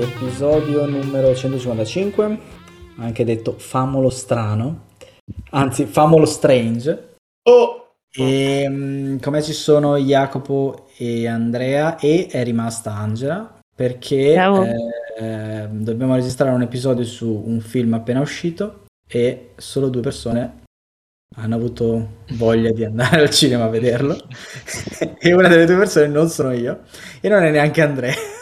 Episodio numero 155, anche detto famolo strano, anzi famolo strange. Oh! E mm, come ci sono Jacopo e Andrea e è rimasta Angela perché eh, dobbiamo registrare un episodio su un film appena uscito e solo due persone hanno avuto voglia di andare al cinema a vederlo e una delle due persone non sono io e non è neanche Andrea.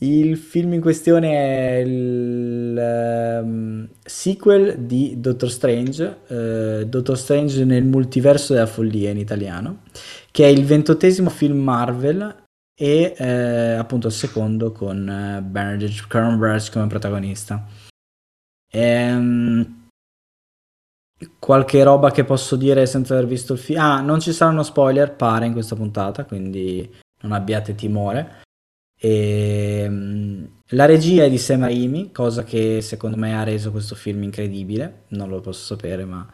Il film in questione è il ehm, sequel di Doctor Strange, eh, Doctor Strange nel multiverso della follia in italiano, che è il ventottesimo film Marvel e eh, appunto il secondo con eh, Benedict Cumberbatch come protagonista. Ehm, qualche roba che posso dire senza aver visto il film? Ah, non ci saranno spoiler, pare, in questa puntata, quindi non abbiate timore. E, mm, la regia è di Sam Raimi, cosa che secondo me ha reso questo film incredibile. Non lo posso sapere, ma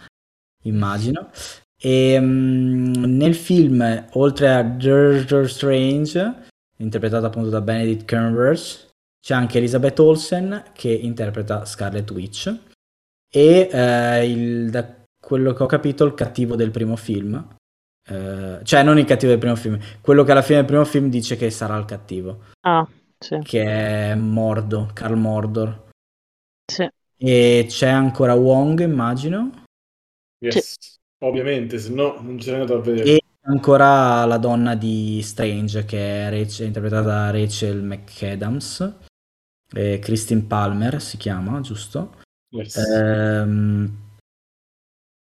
immagino. E mm, nel film, oltre a Doctor Strange, interpretato appunto da Benedict Cumberbatch, c'è anche Elizabeth Olsen che interpreta Scarlet Witch e eh, il- da quello che ho capito il cattivo del primo film. Eh, cioè non il cattivo del primo film, quello che alla fine del primo film dice che sarà il cattivo Ah, sì, che è Mordo, Carl Mordor. sì. E c'è ancora Wong, immagino. Yes. Ovviamente, se no non ce n'è andato a vedere. E ancora la donna di Strange, che è Rach- interpretata da Rachel McAdams. E Christine Palmer si chiama, giusto? Yes. Ehm,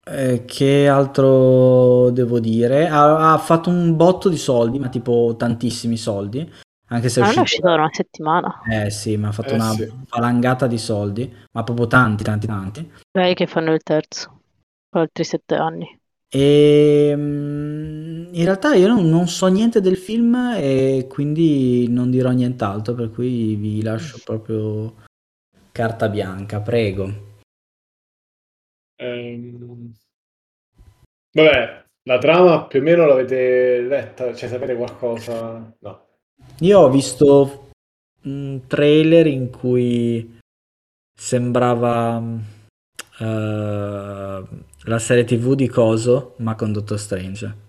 eh, che altro devo dire? Ha, ha fatto un botto di soldi, ma tipo tantissimi soldi. Anche se è Ma non è uscito uscito da una settimana. Eh sì, ma ha fatto Eh una sì. valangata di soldi, ma proprio tanti, tanti, tanti. Lei che fanno il terzo, per altri sette anni. E mm, in realtà io non, non so niente del film e quindi non dirò nient'altro, per cui vi lascio proprio carta bianca, prego. Ehm, Vabbè, la trama più o meno l'avete letta, cioè sapete qualcosa? No. Io ho visto un trailer in cui sembrava eh, la serie TV di Coso, ma con Doctor Strange.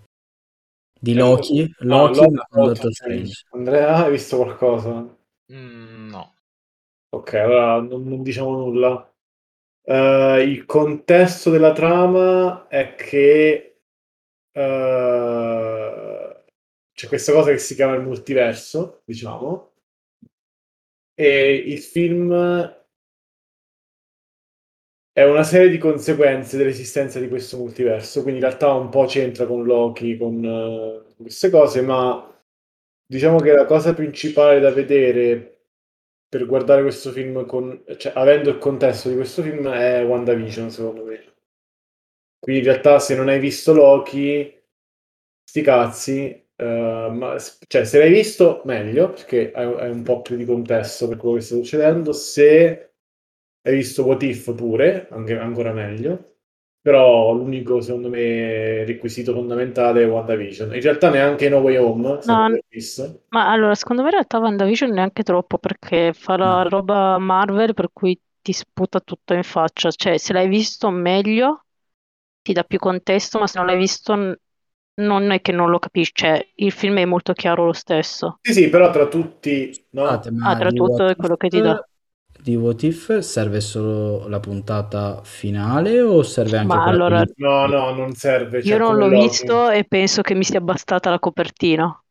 Di Loki, No, Loki, Loki, ma con Doctor Strange. Andrea, hai visto qualcosa? Mm, no. Ok, allora non, non diciamo nulla. Eh, il contesto della trama è che eh, c'è questa cosa che si chiama il multiverso, diciamo, e il film è una serie di conseguenze dell'esistenza di questo multiverso, quindi in realtà un po' c'entra con Loki, con eh, queste cose, ma diciamo che la cosa principale da vedere per guardare questo film con, cioè, avendo il contesto di questo film è WandaVision, secondo me. Quindi in realtà se non hai visto Loki, sti cazzi, eh, ma, cioè se l'hai visto meglio, perché hai, hai un po' più di contesto per quello che sta succedendo, se hai visto What If pure, anche, ancora meglio, però l'unico secondo me requisito fondamentale è WandaVision. In realtà neanche No Way Home, No. Ma allora, secondo me in realtà WandaVision neanche troppo, perché fa la No. roba Marvel per cui ti sputa tutto in faccia. Cioè, se l'hai visto meglio, ti dà più contesto, ma se non l'hai visto non è che non lo capisci. Cioè, il film è molto chiaro lo stesso. Sì, sì, però tra tutti, no? Ma Ah, tra tutto è quello che ti dà. Di What If serve solo la puntata finale o serve anche Ma allora, con- No, no, non serve. cioè, io non l'ho Loki. visto e penso che mi sia bastata la copertina.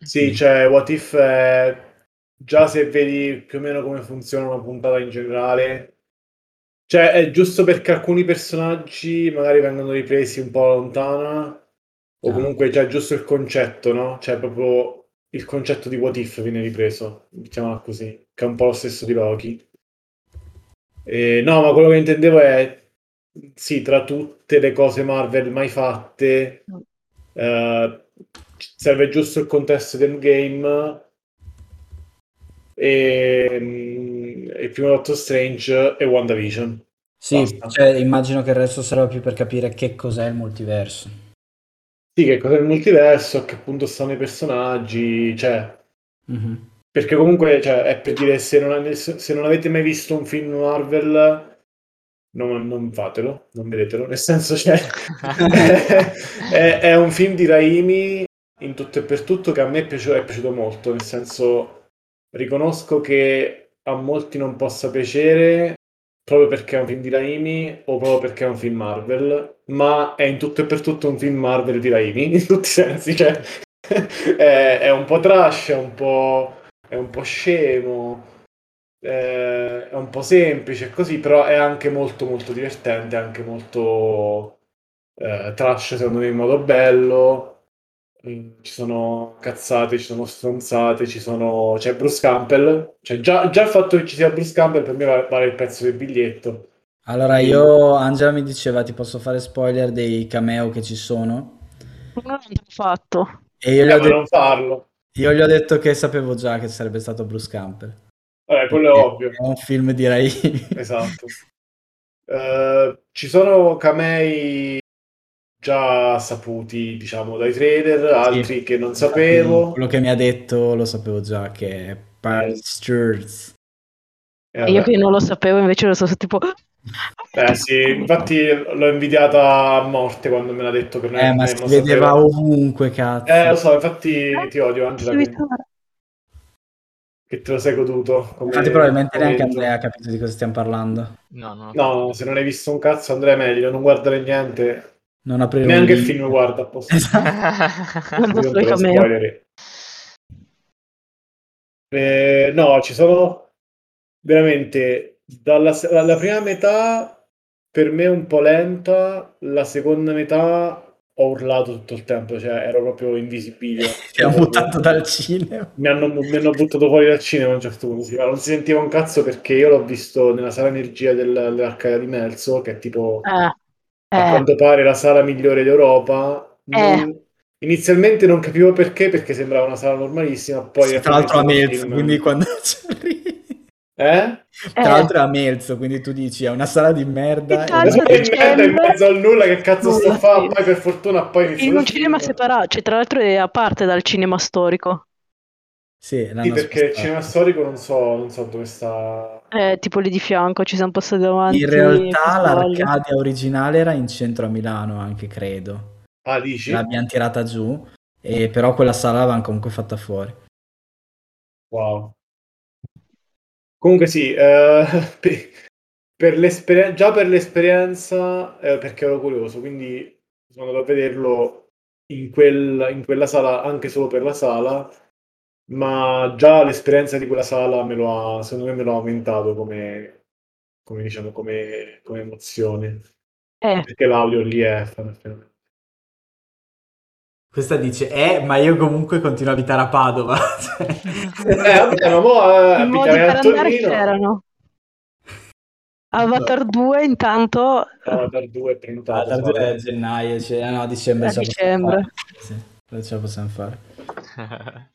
Sì, cioè, What If è... Già se vedi più o meno come funziona una puntata in generale, cioè è giusto perché alcuni personaggi magari vengono ripresi un po' lontana, o Ah. comunque già giusto il concetto, no? Cioè proprio il concetto di What If viene ripreso, diciamola così, che è un po' lo stesso di Loki. E, no, ma quello che intendevo è, sì, tra tutte le cose Marvel mai fatte, eh, serve giusto il contesto del game e mm, il primo Doctor Strange e WandaVision. Sì, cioè, immagino che il resto serva più per capire che cos'è il multiverso. Sì, che cos'è il multiverso, a che punto stanno i personaggi, cioè... Mm-hmm. Perché comunque, cioè, è per dire, se non, se non avete mai visto un film Marvel, non, non fatelo, non vedetelo, nel senso, cioè, è, è, un film di Raimi in tutto e per tutto che a me è piaciuto, è piaciuto molto, nel senso, riconosco che a molti non possa piacere, proprio perché è un film di Raimi o proprio perché è un film Marvel, ma è in tutto e per tutto un film Marvel di Raimi, in tutti i sensi, cioè è, è, un po' trash, è un po', è un po scemo, è, è un po' semplice, così, però è anche molto molto divertente, anche molto eh, trash secondo me in modo bello, ci sono cazzate, ci sono stronzate, ci sono... c'è Bruce Campbell, cioè già, già il fatto che ci sia Bruce Campbell per me vale il prezzo del biglietto. Allora io, Angela mi diceva ti posso fare spoiler dei cameo che ci sono. Non l'ho fatto. E io gli, ho detto, farlo. Io gli ho detto che sapevo già che sarebbe stato Bruce Campbell. Vabbè, quello è ovvio. È un film direi. Esatto. Uh, ci sono camei già saputi, diciamo, dai trader, altri sì. che non sapevo. Quello che mi ha detto lo sapevo già, che è Paris Sturz. Eh, io che non lo sapevo, invece lo so tipo... Eh sì, infatti l'ho invidiata a morte quando me l'ha detto che non Eh, ma si vedeva ovunque, cazzo. Eh, lo so, infatti ti odio, Angela. Che... che te lo sei goduto. Come... Infatti probabilmente neanche Andrea ha capito di cosa stiamo parlando. No, no. No, se non hai visto un cazzo Andrea è meglio, non guardare niente. Non aprire Neanche il film guarda apposta. Esatto. eh, no, ci sono veramente dalla, dalla prima metà per me un po' lenta, la seconda metà ho urlato tutto il tempo, cioè ero proprio invisibile. Ti hanno buttato dal cinema. Mi hanno, mi hanno, buttato fuori dal cinema a un certo punto. Sì, ma non si sentiva un cazzo perché io l'ho visto nella sala energia del, dell'Arcadia di Melzo, che è tipo ah. A eh. quanto pare la sala migliore d'Europa. Non... Eh. Inizialmente non capivo perché, perché sembrava una sala normalissima. Poi sì, tra l'altro a Melzo, quindi quando ci arrivi. Eh? Tra eh. l'altro è a Melzo, quindi tu dici è una sala di merda. E di merda in mezzo al nulla, che cazzo nulla, sto a fare? Poi per fortuna poi In un cinema separato, cioè tra l'altro è a parte dal cinema storico. Sì, sì perché il cinema storico non so, non so dove sta. Eh, tipo lì di fianco, ci siamo passati davanti. In realtà l'Arcadia originale era in centro a Milano anche, credo. Ah, dici? L'abbiamo tirata giù, e però quella sala l'avevano comunque fatta fuori. Wow. Comunque sì, eh, per, per già per l'esperienza, eh, perché ero curioso, quindi sono andato a vederlo in, quel, in quella sala, anche solo per la sala, ma già l'esperienza di quella sala me lo ha, secondo me me l'ha aumentato come, come diciamo, come, come emozione. Eh. Perché l'audio lì è fenomeno. Questa dice, eh, ma io comunque continuo a abitare a Padova. eh, vabbè, ma mo, eh, abitare a Torino. c'erano. Avatar 2 intanto... Avatar 2 è prenotato. Avatar 2 è gennaio, cioè, no, dicembre. A dicembre. Sì, ce la possiamo fare.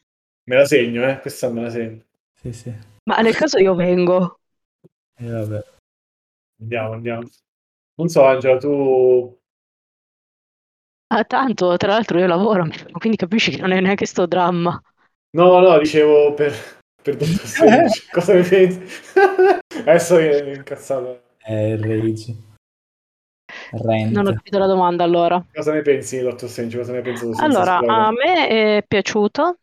Me la segno, eh? Questa me la segno. Sì, sì. Ma nel caso io vengo. E eh, vabbè. Andiamo, andiamo. Non so, Angela, tu... Ah, tanto, tra l'altro io lavoro, quindi capisci che non è neanche sto dramma. No, no, dicevo per, per Dottor Strange. Cosa ne pensi? Adesso è incazzato. È il rage. Rent. Non ho capito la domanda allora. Cosa ne pensi di Dottor Strange? Cosa ne pensi Allora, a me è piaciuto.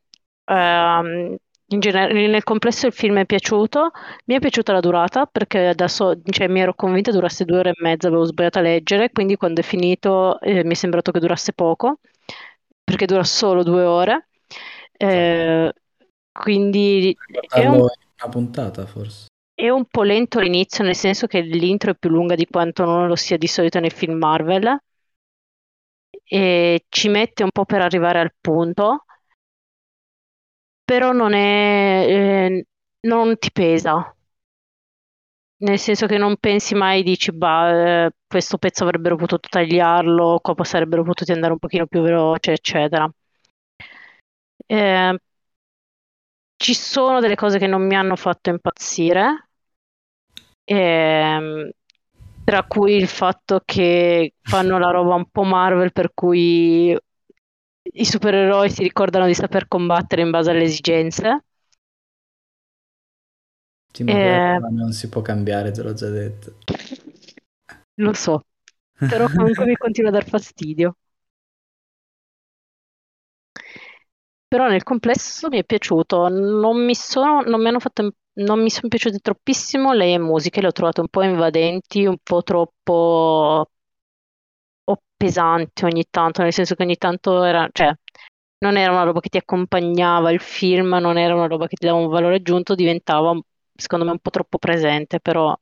Uh, in genere, nel complesso il film è piaciuto, mi è piaciuta la durata perché adesso cioè, mi ero convinta durasse due ore e mezza, avevo sbagliato a leggere, quindi quando è finito eh, mi è sembrato che durasse poco, perché dura solo due ore. Eh, quindi è un, una puntata forse. È un po' lento all'inizio, nel senso che l'intro è più lunga di quanto non lo sia di solito nei film Marvel. E ci mette un po' per arrivare al punto però non è, eh, non ti pesa. Nel senso che non pensi mai, dici, bah, eh, questo pezzo avrebbero potuto tagliarlo, qua sarebbero potuti andare un pochino più veloce, eccetera. Eh, ci sono delle cose che non mi hanno fatto impazzire, ehm, tra cui il fatto che fanno la roba un po' Marvel, per cui i supereroi si ricordano di saper combattere in base alle esigenze. Sì, ma Eh, non si può cambiare, te l'ho già detto. lo so, però comunque mi continua a dar fastidio. Però nel complesso mi è piaciuto, non mi sono, non mi hanno fatto, non mi sono piaciute troppissimo le musiche, le ho trovate un po' invadenti, un po' troppo o pesanti ogni tanto, nel senso che ogni tanto era, cioè, non era una roba che ti accompagnava il film, non era una roba che ti dava un valore aggiunto, diventava, secondo me, un po' troppo presente, però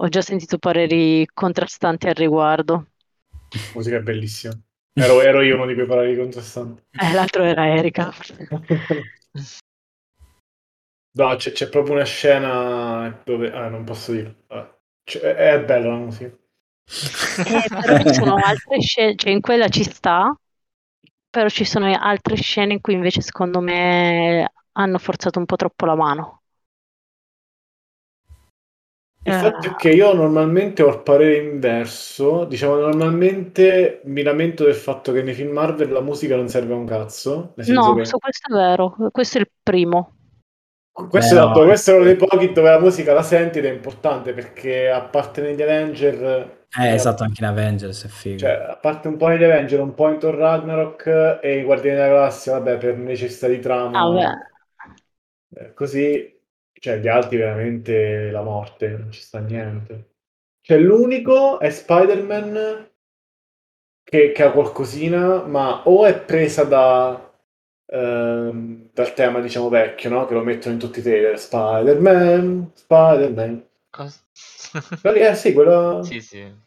ho già sentito pareri contrastanti al riguardo. La musica è bellissima. Ero, ero io uno di quei pareri contrastanti. Eh, l'altro era Erika. No, c'è, c'è proprio una scena dove... Ah, non posso dirlo. Vabbè. Cioè, è bella la musica. Eh, però ci sono altre scene, cioè in quella ci sta, però ci sono altre scene in cui invece secondo me hanno forzato un po' troppo la mano. Il Eh, fatto è che io normalmente ho il parere inverso, diciamo normalmente mi lamento del fatto che nei film Marvel la musica non serve a un cazzo, nel senso no, che questo è vero, questo è il primo. questo, Beh, esatto, no. questo è uno dei pochi dove la musica la senti ed è importante perché a parte negli Avenger, Eh, esatto, anche in Avengers è figo. cioè, a parte un po' negli Avenger, un po' in Thor Ragnarok e i Guardiani della Galassia, vabbè, per necessità di trama, Ah, beh, eh, così, cioè gli altri veramente la morte, non ci sta niente. Cioè l'unico è Spider-Man che, che ha qualcosina, ma o è presa da, ehm, dal tema, diciamo, vecchio, no? Che lo mettono in tutti i trailer, Spider-Man, Spider-Man. Cosa? Eh sì, quello... Sì, sì.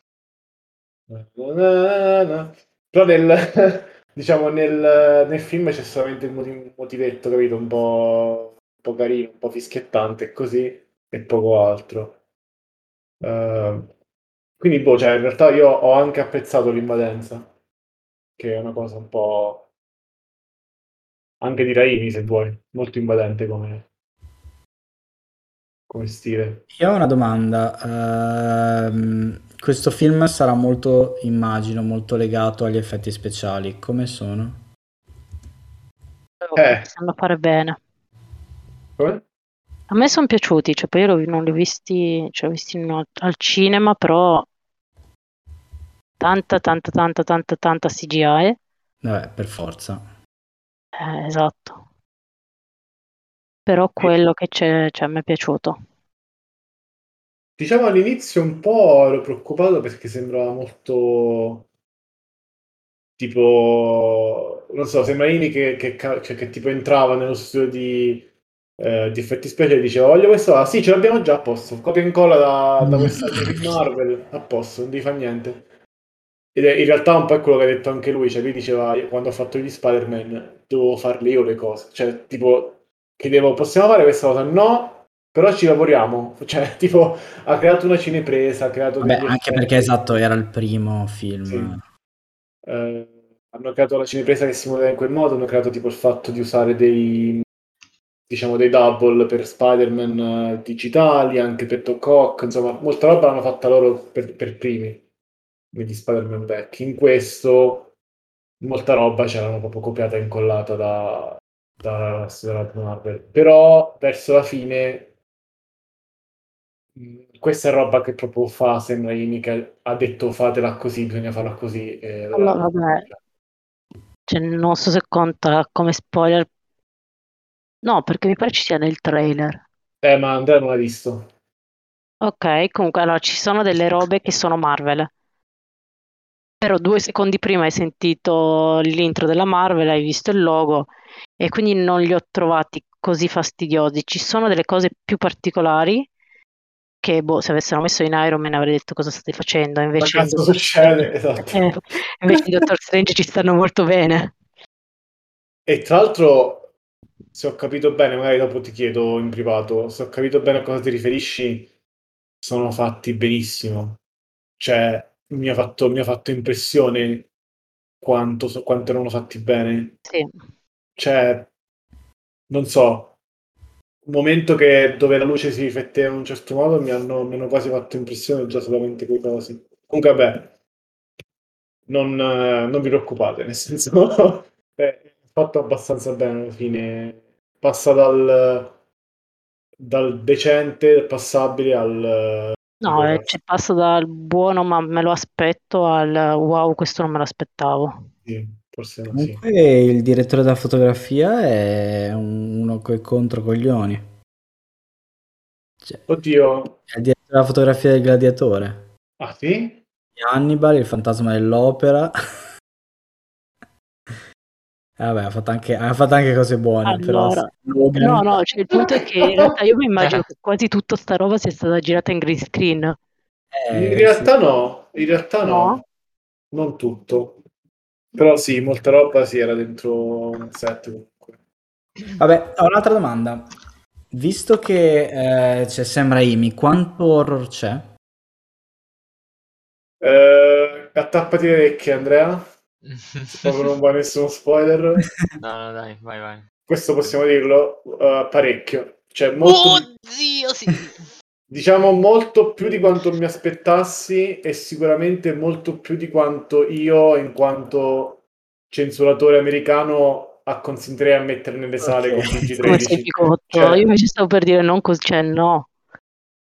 Però nel, diciamo, nel, nel film c'è solamente il moti- motivetto, capito? Un po', un po' carino, un po' fischiettante così, e poco altro. Eh, quindi, boh, cioè, in realtà io ho anche apprezzato l'invadenza, che è una cosa un po' anche di Raimi, se vuoi, molto invadente come, come stile. Io ho una domanda. Ehm, questo film sarà molto, immagino, molto legato agli effetti speciali. Come sono? Eh. sanno fare bene. Come? A me sono piaciuti, cioè poi io non li ho visti, cioè, l'ho visti in- al cinema, però tanta, tanta, tanta, tanta, tanta CGI. Vabbè, per forza. Eh, esatto. Però quello che c'è, cioè, mi è piaciuto. Diciamo all'inizio un po' ero preoccupato perché sembrava molto tipo, non so, sembra Ini che, che, ca- cioè, che tipo entrava nello studio di, eh, di effetti speciali e diceva voglio questo, ah sì ce l'abbiamo già a posto, copia e incolla da, da quest'altro di Marvel, a posto, non devi fare niente. Ed è, in realtà un po' è quello che ha detto anche lui, cioè lui diceva quando ho fatto gli Spider-Man dovevo farle io le cose, cioè tipo chiedevo possiamo fare questa cosa? No, però ci lavoriamo, cioè tipo ha creato una cinepresa, ha creato degli anche effetti. perché esatto, era il primo film. Sì. Eh, hanno creato la cinepresa che si muoveva in quel modo, hanno creato tipo il fatto di usare dei diciamo dei double per Spider-Man eh, digitali, anche per Doc Ock, insomma, molta roba l'hanno fatta loro per, per primi, quindi Spider-Man vecchi. In questo molta roba c'erano proprio copiata e incollata da, da da Marvel. Però verso la fine mh, questa è roba che proprio fa sembra che ha detto fatela così, bisogna farla così. e Allora, vabbè. Cioè, non so se conta come spoiler. No, perché mi pare ci sia nel trailer. Eh, ma Andrea non l'ha visto. Ok, comunque allora ci sono delle robe che sono Marvel. Però due secondi prima hai sentito l'intro della Marvel, hai visto il logo e quindi non li ho trovati così fastidiosi. Ci sono delle cose più particolari che, boh, se avessero messo in Iron Man avrei detto cosa state facendo. Ma Invece in cazzo succede? Esatto. eh, invece in Doctor Strange ci stanno molto bene. E tra l'altro, se ho capito bene, magari dopo ti chiedo in privato, se ho capito bene a cosa ti riferisci, sono fatti benissimo. Cioè, mi ha fatto, mi ha fatto impressione quanto, quanto erano fatti bene. Sì. Cioè, non so, un momento che, dove la luce si rifletteva in un certo modo mi hanno, mi hanno quasi fatto impressione già solamente quei cosi. Comunque, vabbè, non, eh, non vi preoccupate, nel senso, è fatto abbastanza bene alla fine. Passa dal, dal decente, dal passabile al... No, eh, ci passa dal buono ma me lo aspetto al wow, questo non me l'aspettavo. Sì, forse no, sì. Comunque il direttore della fotografia è uno coi controcoglioni. Cioè, Oddio, è il direttore della fotografia del gladiatore. ah sì? Hannibal, il fantasma dell'opera. Eh, Vabbè, ha fatto anche, ha fatto anche cose buone, però Allora, Logan- no, no, cioè il punto è che in realtà io mi immagino che quasi tutta sta roba sia stata girata in green screen. eh, In realtà no, in realtà no. No? Non tutto. Però sì, molta roba sì, era dentro un set comunque. sì. Vabbè, ho un'altra domanda. Visto che eh, c'è Sam Raimi, quanto horror c'è? Eh, attappati le orecchie, Andrea. Proprio non vuoi nessuno spoiler. No, no, dai, vai, vai. Questo possiamo dirlo eh, parecchio. Cioè, molto, Oddio, sì. diciamo molto più di quanto mi aspettassi e sicuramente molto più di quanto io, in quanto censuratore americano, acconsentirei a mettere nelle sale Ok. con Come sei PG-13. picotto? Cioè, Io invece stavo per dire non così, cioè no.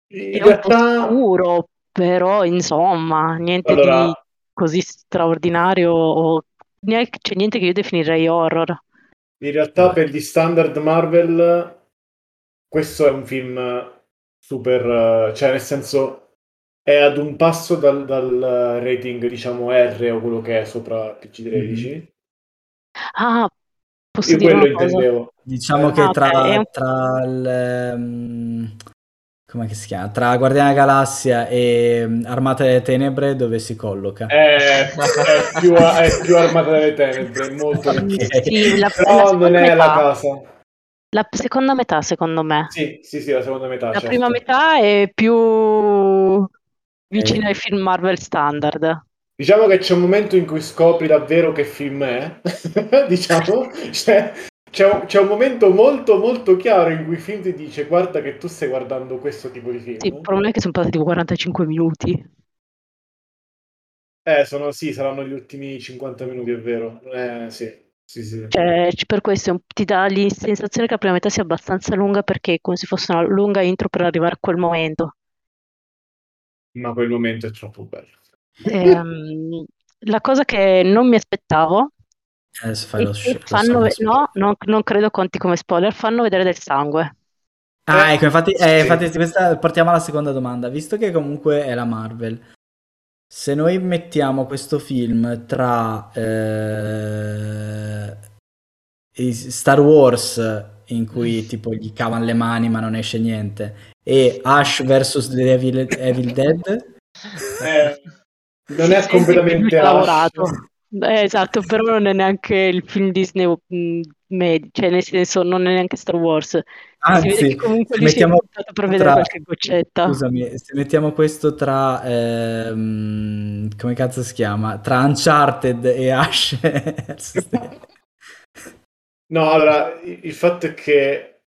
in È un po' realtà, scuro, però insomma, niente di allora, così straordinario o neanche- c'è niente che io definirei horror. in realtà per gli standard Marvel questo è un film super, eh, cioè nel senso è ad un passo dal, dal rating diciamo R o quello che è sopra PG-13. Ah, posso Io dire quello intendevo. Diciamo Eh, che tra, un- tra il... ehm, come si chiama? Tra Guardiani della Galassia e mm, Armata delle Tenebre dove si colloca? È, è più, è più Armata delle Tenebre, molto di più. Ok. Sì, la, la Però non seconda è la metà, casa. la seconda metà secondo me. Sì, sì, sì, la seconda metà, La certo. prima metà è più vicina Eh. ai film Marvel standard. Diciamo che c'è un momento in cui scopri davvero che film è, diciamo, cioè, c'è, un, c'è un momento molto molto chiaro in cui il film ti dice guarda che tu stai guardando questo tipo di film. Sì, il problema è che sono passati tipo 45 minuti. Eh, sono, sì, saranno gli ultimi 50 minuti, è vero. Eh, sì, sì, sì. Cioè, per questo ti dà la sensazione che la prima metà sia abbastanza lunga perché è come se fosse una lunga intro per arrivare a quel momento. Ma quel momento è troppo bello. Ehm, la cosa che non mi aspettavo Adesso fai lo, fanno, no, non, non credo conti come spoiler, fanno vedere del sangue. Ah, ecco, infatti, eh, infatti questa, portiamo alla seconda domanda. Visto che comunque è la Marvel, se noi mettiamo questo film tra eh, Star Wars, in cui tipo gli cavano le mani ma non esce niente, e Ash vs The Evil, Evil Dead, Eh, non è completamente lavorato. Eh, esatto, però non è neanche il film Disney mh, med- cioè nel senso non è neanche Star Wars. Si vede anzi, che comunque lì si è mettiamo buttato per vedere tra- qualche goccetta. Scusami, se mettiamo questo tra ehm, come cazzo si chiama? Tra Uncharted e Ash No, allora, il fatto è che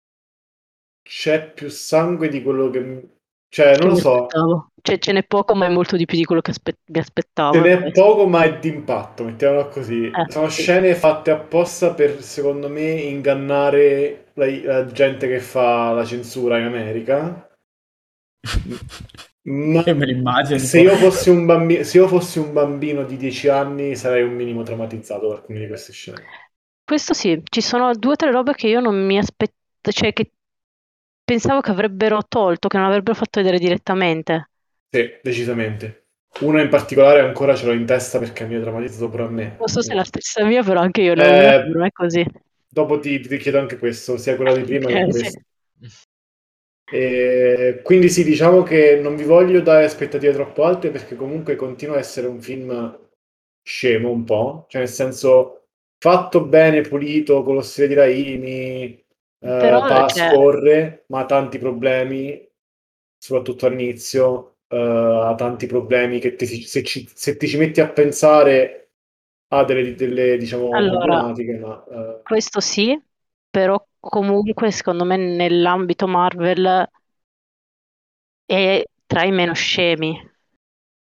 c'è più sangue di quello che... Cioè, non lo so, aspettavo. Cioè, ce n'è poco, ma è molto di più di quello che aspe- mi aspettavo. ce n'è poco ma è d'impatto, mettiamola così. Eh, Sono sì. scene fatte apposta per, secondo me, ingannare la, la gente che fa la censura in America. Ma Io me l'immagino. se io fossi un bambino, se io fossi un bambino di 10 anni sarei un minimo traumatizzato da alcune di queste scene. Questo sì, ci sono due o tre robe che io non mi aspettavo, cioè che pensavo che avrebbero tolto, che non avrebbero fatto vedere direttamente. Sì, decisamente. Una in particolare ancora ce l'ho in testa perché mi ha traumatizzato pure a me. Non so se è la stessa mia, però anche io Eh, me è così. Dopo ti, ti chiedo anche questo, sia quella di prima che Ok, sì. questa. E quindi sì, diciamo che non vi voglio dare aspettative troppo alte perché comunque continua a essere un film scemo un po', cioè nel senso fatto bene, pulito, con lo stile di Raimi, eh, Però, pa- cioè- scorre, ma ha tanti problemi, soprattutto all'inizio, eh, ha tanti problemi che ti- se, ci- se ti ci metti a pensare ha delle, delle, diciamo, Allora, problematiche, ma... eh, Questo sì, però comunque secondo me nell'ambito Marvel è tra i meno scemi.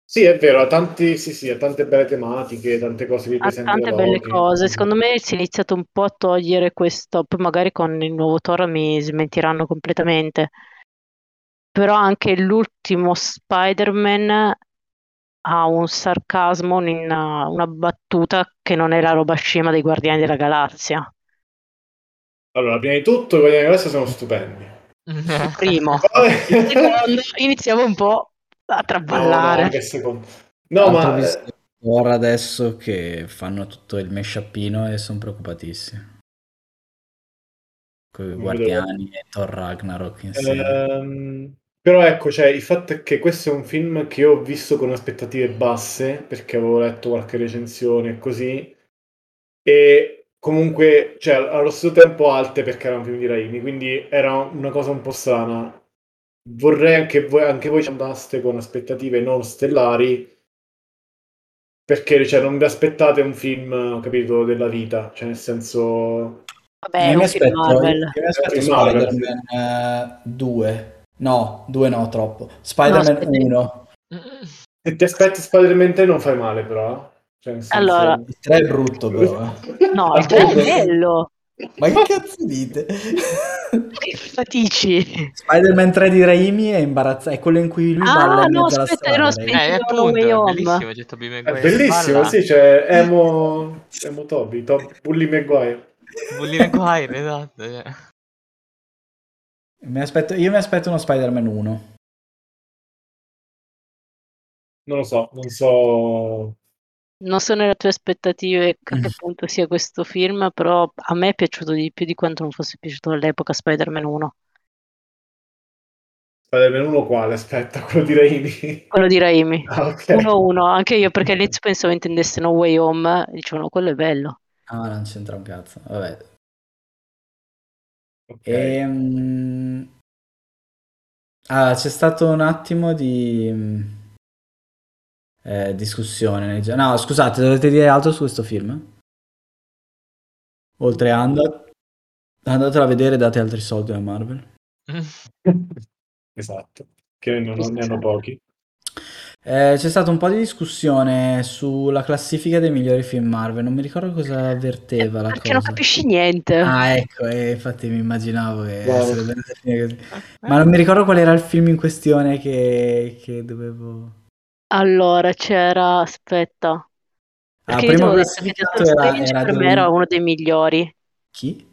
Sì, è vero, ha, tanti, sì, sì, ha tante belle tematiche, tante cose Ha ripresenti tante belle cose. Secondo me si è iniziato un po' a togliere questo, poi magari con il nuovo Thor mi smentiranno completamente. Però anche l'ultimo Spider-Man ha un sarcasmo, una, una battuta che non è la roba scema dei Guardiani della Galassia. Allora, prima di tutto, i Guardiani della Galassia sono stupendi. Il primo. Poi- Il secondo iniziamo un po' a No, no, traballare. anche il secondo. No, ma... visto ora adesso che fanno tutto il mashuppino e sono preoccupatissimi. Con i Guardiani e Thor Ragnarok insieme. Ehm, però ecco, cioè, il fatto è che questo è un film che ho visto con aspettative basse, perché avevo letto qualche recensione e così, e comunque, cioè, allo stesso tempo alte perché era un film di Raimi, quindi era una cosa un po' strana. Vorrei anche voi, anche voi ci andaste con aspettative non stellari, perché cioè, non vi aspettate un film, ho capito, della vita, cioè nel senso... Vabbè, è Io mi un film aspetto, Marvel. io mi aspetto Spider-Man 2. No, 2 no, troppo. Spider-Man aspetta. 1. Se ti aspetti Spider-Man 3 non fai male, però. Cioè, senso- Allora, Il 3 è brutto però. eh. No, il 3 è bello. Ma che cazzo dite? Che fatici. Spider-Man 3 di Raimi è imbarazzante, è quello in cui lui Ah, balla in no, mezzo alla aspetta, strada. aspetta. Eh, No appunto, è bellissimo, Tobey È Maguire. bellissimo, Balla. sì, cioè Emo, Emo Toby, Top, Bully Maguire. Bully Maguire, esatto. cioè. Mi aspetto- io mi aspetto uno Spider-Man 1. Non lo so, non so. Non so nelle tue aspettative a Mm. che punto sia questo film, però a me è piaciuto di più di quanto non fosse piaciuto all'epoca Spider-Man 1. Spider-Man 1 quale? Aspetta, quello di Raimi. Quello di Raimi. Ah, ok. 1-1, anche io perché all'inizio pensavo intendesse No Way Home, dicevano quello è bello. Ah, non c'entra un cazzo. Vabbè. Ok. Ehm, ah, c'è stato un attimo di eh, discussione. No, scusate, dovete dire altro su questo film? Oltre a and- andatelo a vedere, date altri soldi a Marvel. Esatto, che non, non ne hanno pochi. Eh, c'è stata un po' di discussione sulla classifica dei migliori film Marvel. Non mi ricordo cosa avverteva la Perché non cosa. capisci niente. Ah, ecco, e infatti mi immaginavo che Bravo. sarebbe andata a finire così. Ma non mi ricordo qual era il film in questione che, che dovevo... Allora c'era, aspetta, Ah, perché io ti primo avevo detto che classificato Doctor era, Strange era per The me era uno dei migliori. Chi?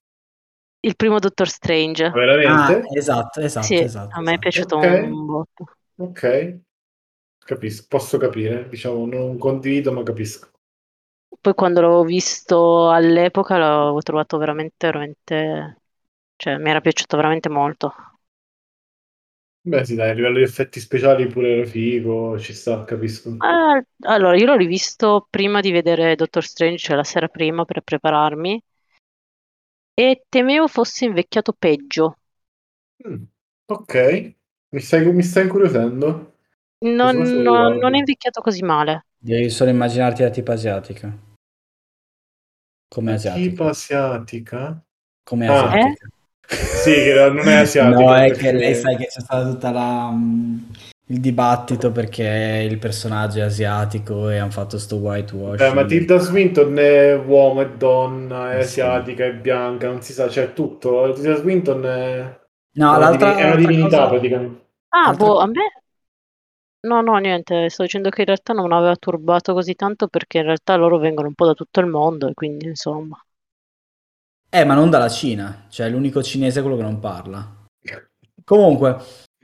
Il primo Doctor Strange. Veramente? Ah, esatto, esatto, Sì, esatto. a me è esatto. piaciuto Ok. un botto. Ok, capisco, posso capire, diciamo, non condivido, ma capisco. Poi quando l'avevo visto all'epoca l'avevo trovato veramente, veramente, cioè mi era piaciuto veramente molto. Beh, sì, dai, a livello di effetti speciali pure era figo, ci sta, capisco. Ah, allora, io l'ho rivisto prima di vedere Doctor Strange, cioè la sera prima per prepararmi, e temevo fosse invecchiato peggio. Mm, ok, mi stai, mi stai incuriosendo? Non, no- non è invecchiato così male. Devi solo immaginarti la tipa asiatica. Come La asiatica. tipa asiatica? Come Ah. asiatica. Sì, che non è asiatica. No, è che lei sai che c'è stato tutta la, mm, il dibattito perché il personaggio è asiatico e hanno fatto sto whitewash. Eh, ma Tilda Swinton è uomo, è donna, è Sì. asiatica, è bianca, non si sa, c'è tutto. Tilda Swinton è, No, è una, l'altra, divi- è una l'altra divinità cosa- praticamente. Ah, Altra- boh, a me... No, no, niente, sto dicendo che in realtà non aveva turbato così tanto perché in realtà loro vengono un po' da tutto il mondo e quindi insomma... Eh, ma non dalla Cina, cioè l'unico cinese è quello che non parla. Comunque,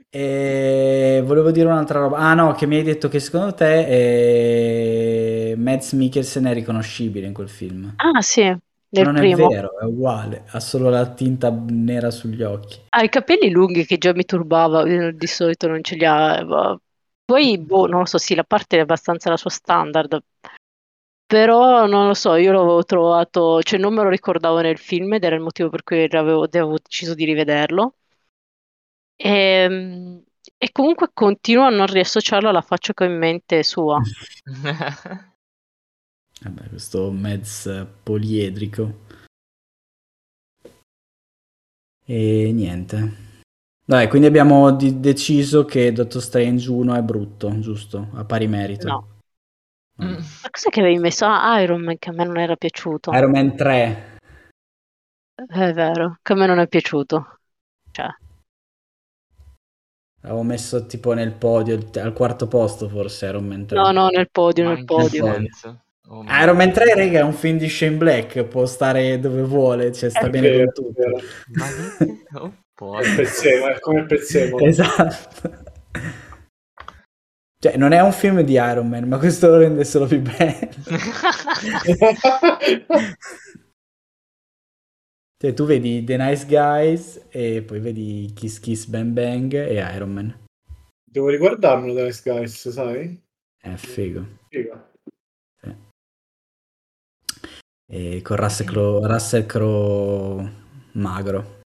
eh, volevo dire un'altra roba. Ah no, che mi hai detto che secondo te eh, Mads Mikkelsen è riconoscibile in quel film. Ah, sì, Ma nel non primo. è vero, è uguale, ha solo la tinta nera sugli occhi. Ha i capelli lunghi che già mi turbava, eh, di solito non ce li ha. Poi, boh, non lo so, sì, la parte è abbastanza la sua standard, però non lo so, io l'avevo trovato, cioè non me lo ricordavo nel film ed era il motivo per cui avevo, avevo deciso di rivederlo. E, e comunque continuo a non riassociarlo alla faccia che ho in mente sua. Vabbè, questo Mads poliedrico. E niente. Dai, quindi abbiamo di- deciso che Doctor Strange 1 è brutto, giusto? A pari merito. No. Mm. Ma cos'è che avevi messo? Ah, Iron Man che a me non era piaciuto. Iron Man 3. È vero, che a me non è piaciuto. Cioè, Avevo messo tipo nel podio, al quarto posto forse Iron Man 3. no, no, nel podio, nel podio. Oh, Iron Man 3, raga, è un film di Shane Black, può stare dove vuole, cioè sta È bene vero, con tutto. Ma. Oh, poi. È il prezzemolo, è come il prezzemolo. Esatto. Cioè, non è un film di Iron Man, ma questo lo rende solo più bello. Cioè, tu vedi The Nice Guys e poi vedi Kiss Kiss Bang Bang e Iron Man. Devo riguardarmelo da Nice Guys, sai? È figo. Figo. E con Russell Crowe, Russell Crowe magro.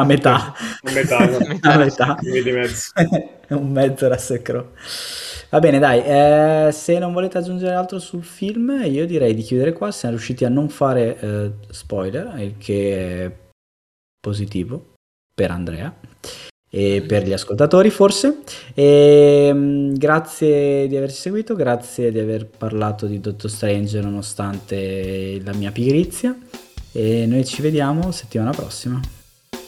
A metà. A metà, no? A metà. Quindi di mezzo. È un mezzo Russell Crowe. Va bene, dai, eh, se non volete aggiungere altro sul film, io direi di chiudere qua. Siamo riusciti a non fare eh, spoiler, il che è positivo per Andrea e per gli ascoltatori forse. E, mm, grazie di averci seguito, grazie di aver parlato di Doctor Strange nonostante la mia pigrizia. E noi ci vediamo settimana prossima.